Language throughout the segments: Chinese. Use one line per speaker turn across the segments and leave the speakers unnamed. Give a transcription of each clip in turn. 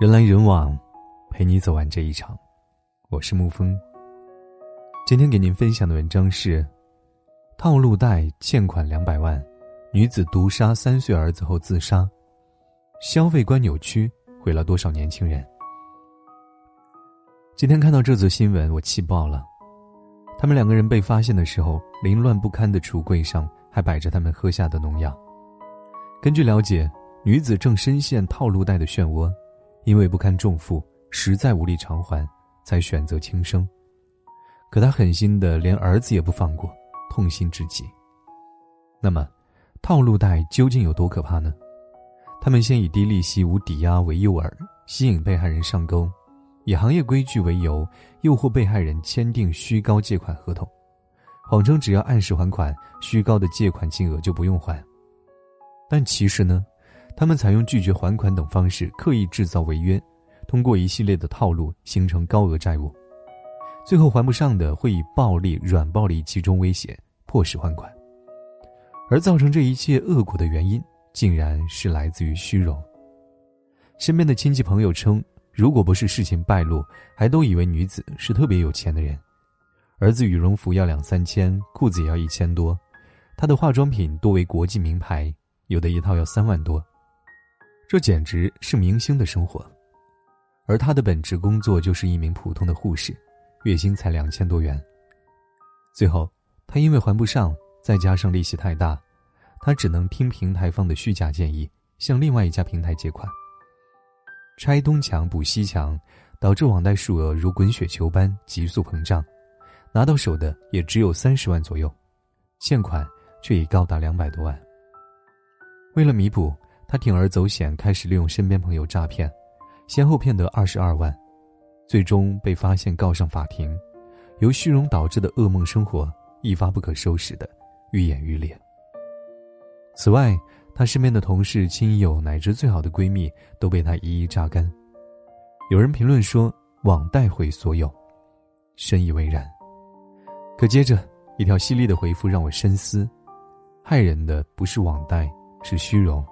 人来人往，陪你走完这一场。我是沐风。今天给您分享的文章是：套路贷欠款两百万，女子毒杀三岁儿子后自杀，消费观扭曲，毁了多少年轻人？今天看到这则新闻，我气爆了。他们两个人被发现的时候，凌乱不堪的橱柜上还摆着他们喝下的农药。根据了解，女子正深陷套路贷的漩涡。因为不堪重负，实在无力偿还，才选择轻生。可他狠心的连儿子也不放过，痛心至极。那么，套路贷究竟有多可怕呢？他们先以低利息、无抵押为诱饵，吸引被害人上钩，以行业规矩为由，诱惑被害人签订虚高借款合同，谎称只要按时还款，虚高的借款金额就不用还。但其实呢？他们采用拒绝还款等方式，刻意制造违约，通过一系列的套路形成高额债务，最后还不上的会以暴力、软暴力集中威胁，迫使还款。而造成这一切恶果的原因，竟然是来自于虚荣。身边的亲戚朋友称，如果不是事情败露，还都以为女子是特别有钱的人。儿子羽绒服要两三千，裤子也要一千多，他的化妆品多为国际名牌，有的一套要三万多。这简直是明星的生活，而他的本职工作就是一名普通的护士，月薪才两千多元。最后，他因为还不上，再加上利息太大，他只能听平台方的虚假建议，向另外一家平台借款。拆东墙补西墙，导致网贷数额如滚雪球般急速膨胀，拿到手的也只有三十万左右，欠款却已高达两百多万。为了弥补。他铤而走险，开始利用身边朋友诈骗，先后骗得二十二万，最终被发现告上法庭。由虚荣导致的噩梦生活，一发不可收拾的愈演愈烈。此外，他身边的同事、亲友乃至最好的闺蜜都被他一一榨干。有人评论说：“网贷毁所有。”深以为然。可接着一条犀利的回复让我深思：害人的不是网贷，是虚荣。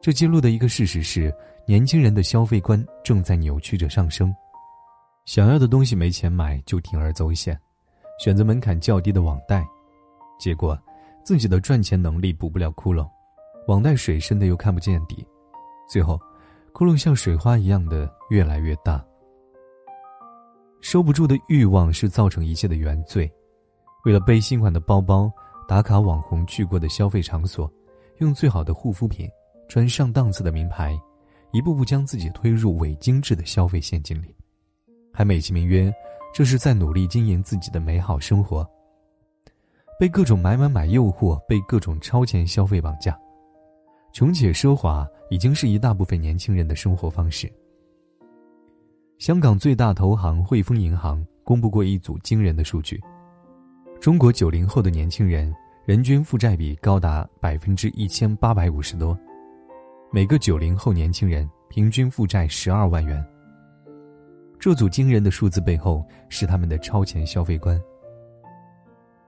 这揭露的一个事实是，年轻人的消费观正在扭曲着上升，想要的东西没钱买就铤而走险，选择门槛较低的网贷，结果自己的赚钱能力补不了窟窿，网贷水深的又看不见底，最后窟窿像水花一样的越来越大。收不住的欲望是造成一切的原罪，为了背新款的包包，打卡网红去过的消费场所，用最好的护肤品。穿上档次的名牌，一步步将自己推入伪精致的消费陷阱里，还美其名曰这是在努力经营自己的美好生活。被各种买买买诱惑，被各种超前消费绑架，穷且奢华已经是一大部分年轻人的生活方式。香港最大投行汇丰银行公布过一组惊人的数据：中国九零后的年轻人人均负债比高达百分之一千八百五十多。每个九零后年轻人平均负债十二万元。这组惊人的数字背后是他们的超前消费观。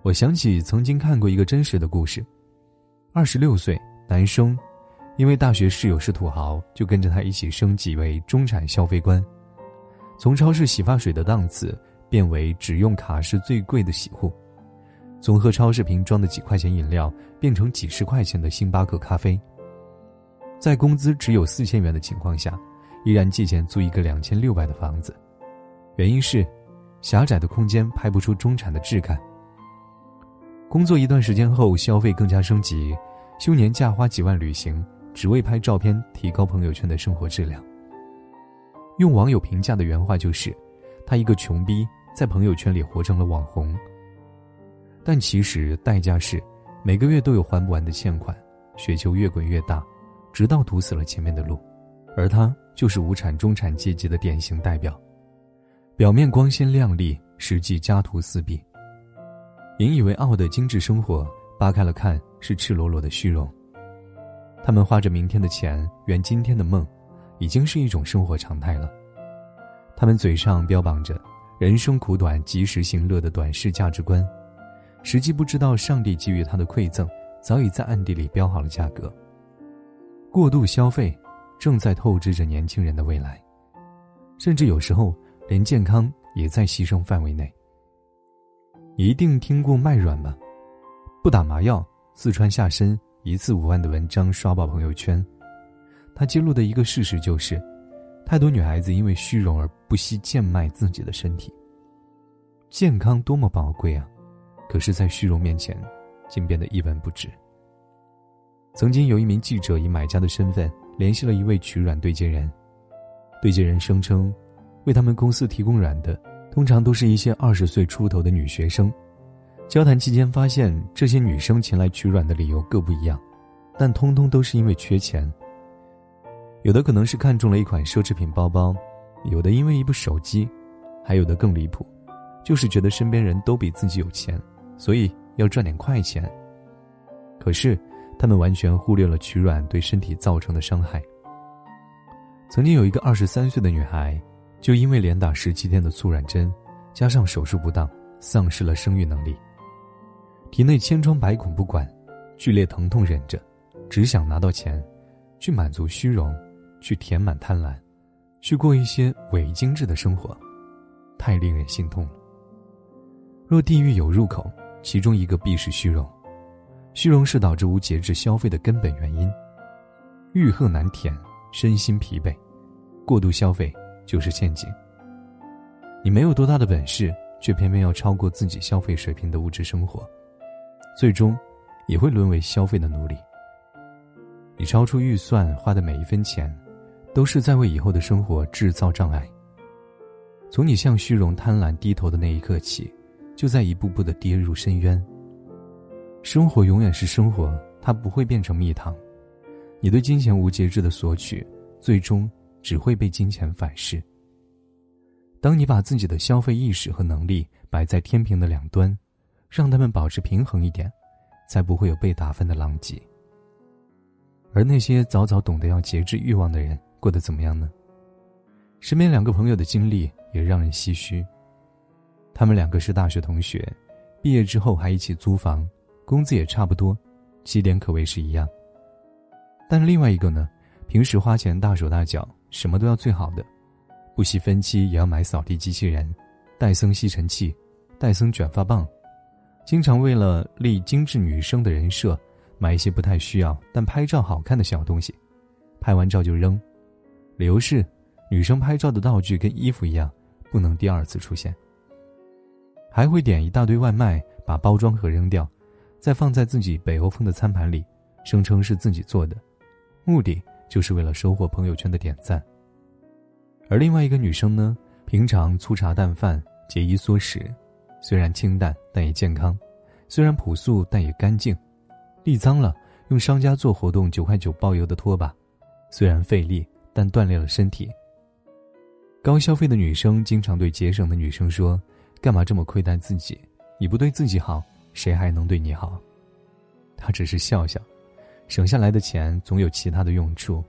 我想起曾经看过一个真实的故事：二十六岁男生，因为大学室友是土豪，就跟着他一起升级为中产消费观，从超市洗发水的档次变为只用卡是最贵的洗护，从喝超市瓶装的几块钱饮料变成几十块钱的星巴克咖啡。在工资只有四千元的情况下，依然借钱租一个两千六百的房子，原因是狭窄的空间拍不出中产的质感。工作一段时间后，消费更加升级，休年假花几万旅行，只为拍照片提高朋友圈的生活质量。用网友评价的原话就是：“他一个穷逼，在朋友圈里活成了网红。”但其实代价是，每个月都有还不完的欠款，雪球越滚越大。直到堵死了前面的路，而他就是无产中产阶级的典型代表。表面光鲜亮丽，实际家徒四壁。引以为傲的精致生活，扒开了看是赤裸裸的虚荣。他们花着明天的钱圆今天的梦，已经是一种生活常态了。他们嘴上标榜着“人生苦短，及时行乐”的短视价值观，实际不知道上帝给予他的馈赠，早已在暗地里标好了价格。过度消费，正在透支着年轻人的未来，甚至有时候连健康也在牺牲范围内。一定听过卖软吧？不打麻药，四川下身一次五万的文章刷爆朋友圈。他揭露的一个事实就是，太多女孩子因为虚荣而不惜贱卖自己的身体。健康多么宝贵啊，可是，在虚荣面前，竟变得一文不值。曾经有一名记者以买家的身份联系了一位取卵对接人，对接人声称，为他们公司提供卵的，通常都是一些二十岁出头的女学生。交谈期间发现，这些女生前来取卵的理由各不一样，但通通都是因为缺钱。有的可能是看中了一款奢侈品包包，有的因为一部手机，还有的更离谱，就是觉得身边人都比自己有钱，所以要赚点快钱。可是，他们完全忽略了取卵对身体造成的伤害。曾经有一个二十三岁的女孩，就因为连打十七天的促卵针，加上手术不当，丧失了生育能力。体内千疮百孔不管，剧烈疼痛忍着，只想拿到钱，去满足虚荣。去填满贪婪，去过一些伪精致的生活，太令人心痛了。若地狱有入口，其中一个必是虚荣，虚荣是导致无节制消费的根本原因。欲壑难填，身心疲惫，过度消费就是陷阱。你没有多大的本事，却偏偏要超过自己消费水平的物质生活，最终也会沦为消费的奴隶。你超出预算花的每一分钱。都是在为以后的生活制造障碍。从你向虚荣、贪婪低头的那一刻起，就在一步步的跌入深渊。生活永远是生活，它不会变成蜜糖。你对金钱无节制的索取，最终只会被金钱反噬。当你把自己的消费意识和能力摆在天平的两端，让他们保持平衡一点，才不会有被打翻的狼藉。而那些早早懂得要节制欲望的人。过得怎么样呢？身边两个朋友的经历也让人唏嘘。他们两个是大学同学，毕业之后还一起租房，工资也差不多，起点可谓是一样。但另外一个呢，平时花钱大手大脚，什么都要最好的，不惜分期也要买扫地机器人、戴森吸尘器、戴森卷发棒，经常为了立精致女生的人设，买一些不太需要但拍照好看的小东西，拍完照就扔。理由是，女生拍照的道具跟衣服一样，不能第二次出现。还会点一大堆外卖，把包装盒扔掉，再放在自己北欧风的餐盘里，声称是自己做的，目的就是为了收获朋友圈的点赞。而另外一个女生呢，平常粗茶淡饭、节衣缩食，虽然清淡但也健康，虽然朴素但也干净，沥脏了用商家做活动九块九包邮的拖把，虽然费力。但锻炼了身体。高消费的女生经常对节省的女生说：“干嘛这么亏待自己？你不对自己好，谁还能对你好？”他只是笑笑，省下来的钱总有其他的用处。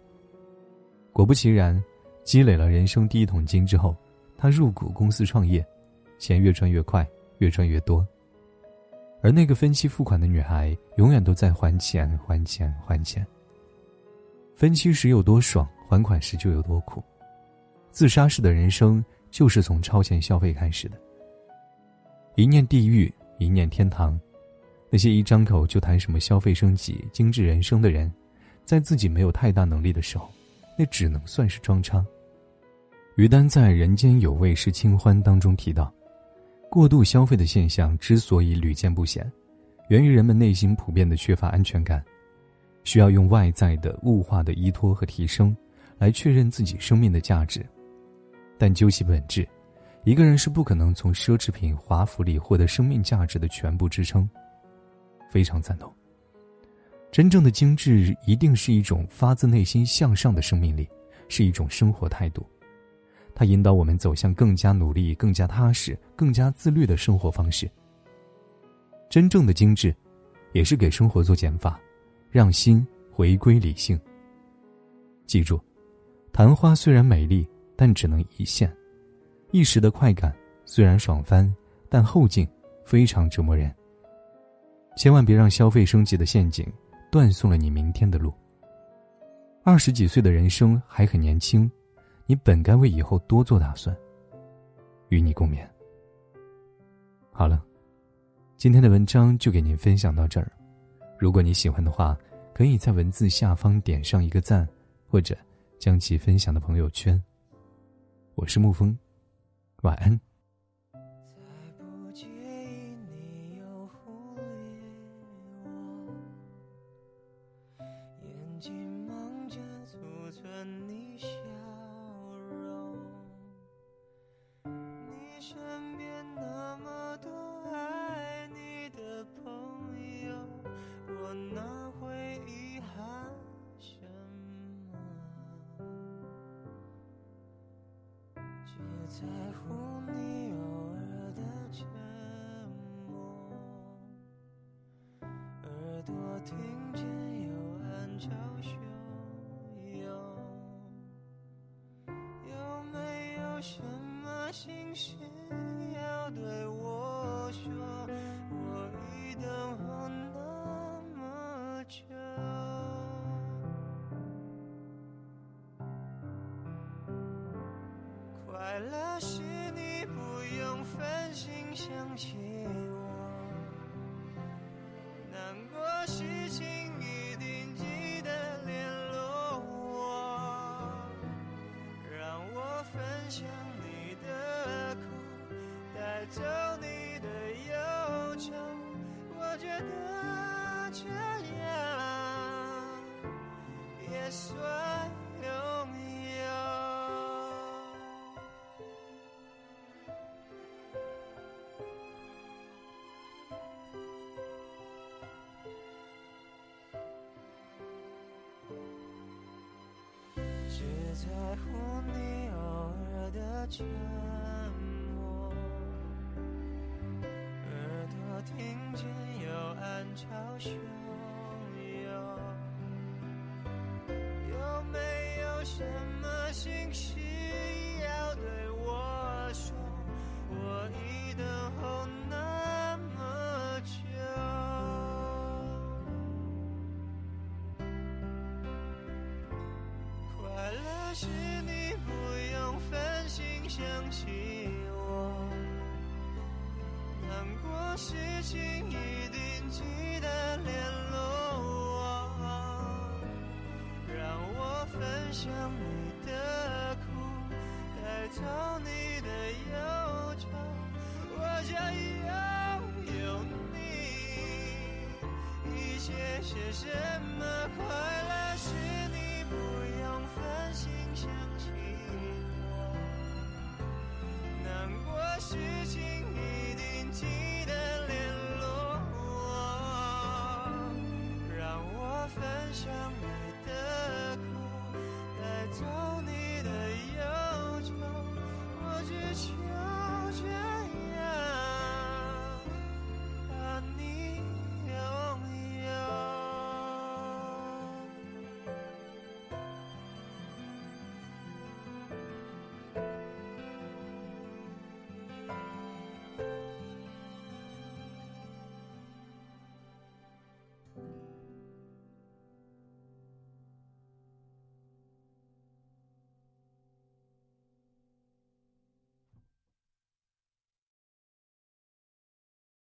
果不其然，积累了人生第一桶金之后，他入股公司创业，钱越赚越快，越赚越多。而那个分期付款的女孩，永远都在还钱，还钱，还钱。分期时有多爽？还款时就有多苦，自杀式的人生就是从超前消费开始的。一念地狱，一念天堂。那些一张口就谈什么消费升级、精致人生的人，在自己没有太大能力的时候，那只能算是装叉。于丹在《人间有味是清欢》当中提到，过度消费的现象之所以屡见不鲜，源于人们内心普遍的缺乏安全感，需要用外在的物化的依托和提升。来确认自己生命的价值，但究其本质，一个人是不可能从奢侈品、华服里获得生命价值的全部支撑。非常赞同。真正的精致一定是一种发自内心向上的生命力，是一种生活态度，它引导我们走向更加努力、更加踏实、更加自律的生活方式。真正的精致，也是给生活做减法，让心回归理性。记住。昙花虽然美丽，但只能一现；一时的快感虽然爽翻，但后劲非常折磨人。千万别让消费升级的陷阱断送了你明天的路。二十几岁的人生还很年轻，你本该为以后多做打算。与你共勉。好了，今天的文章就给您分享到这儿。如果你喜欢的话，可以在文字下方点上一个赞，或者将其分享到朋友圈。我是沐风，晚安。
在乎你偶尔的沉默，耳朵听见快乐。时你不用分心想起我，难过事情一定记得联络我，让我分享你的苦，带走你的忧愁，我觉得这样也算。在乎你偶尔的沉默，耳朵听见有暗潮汹涌，有没有什么信息是你不用分心想起我，难过事情一定记得联络我，让我分享你的苦，带走你的忧愁，我想拥有你，一切是什么快乐？是。你不用分心事情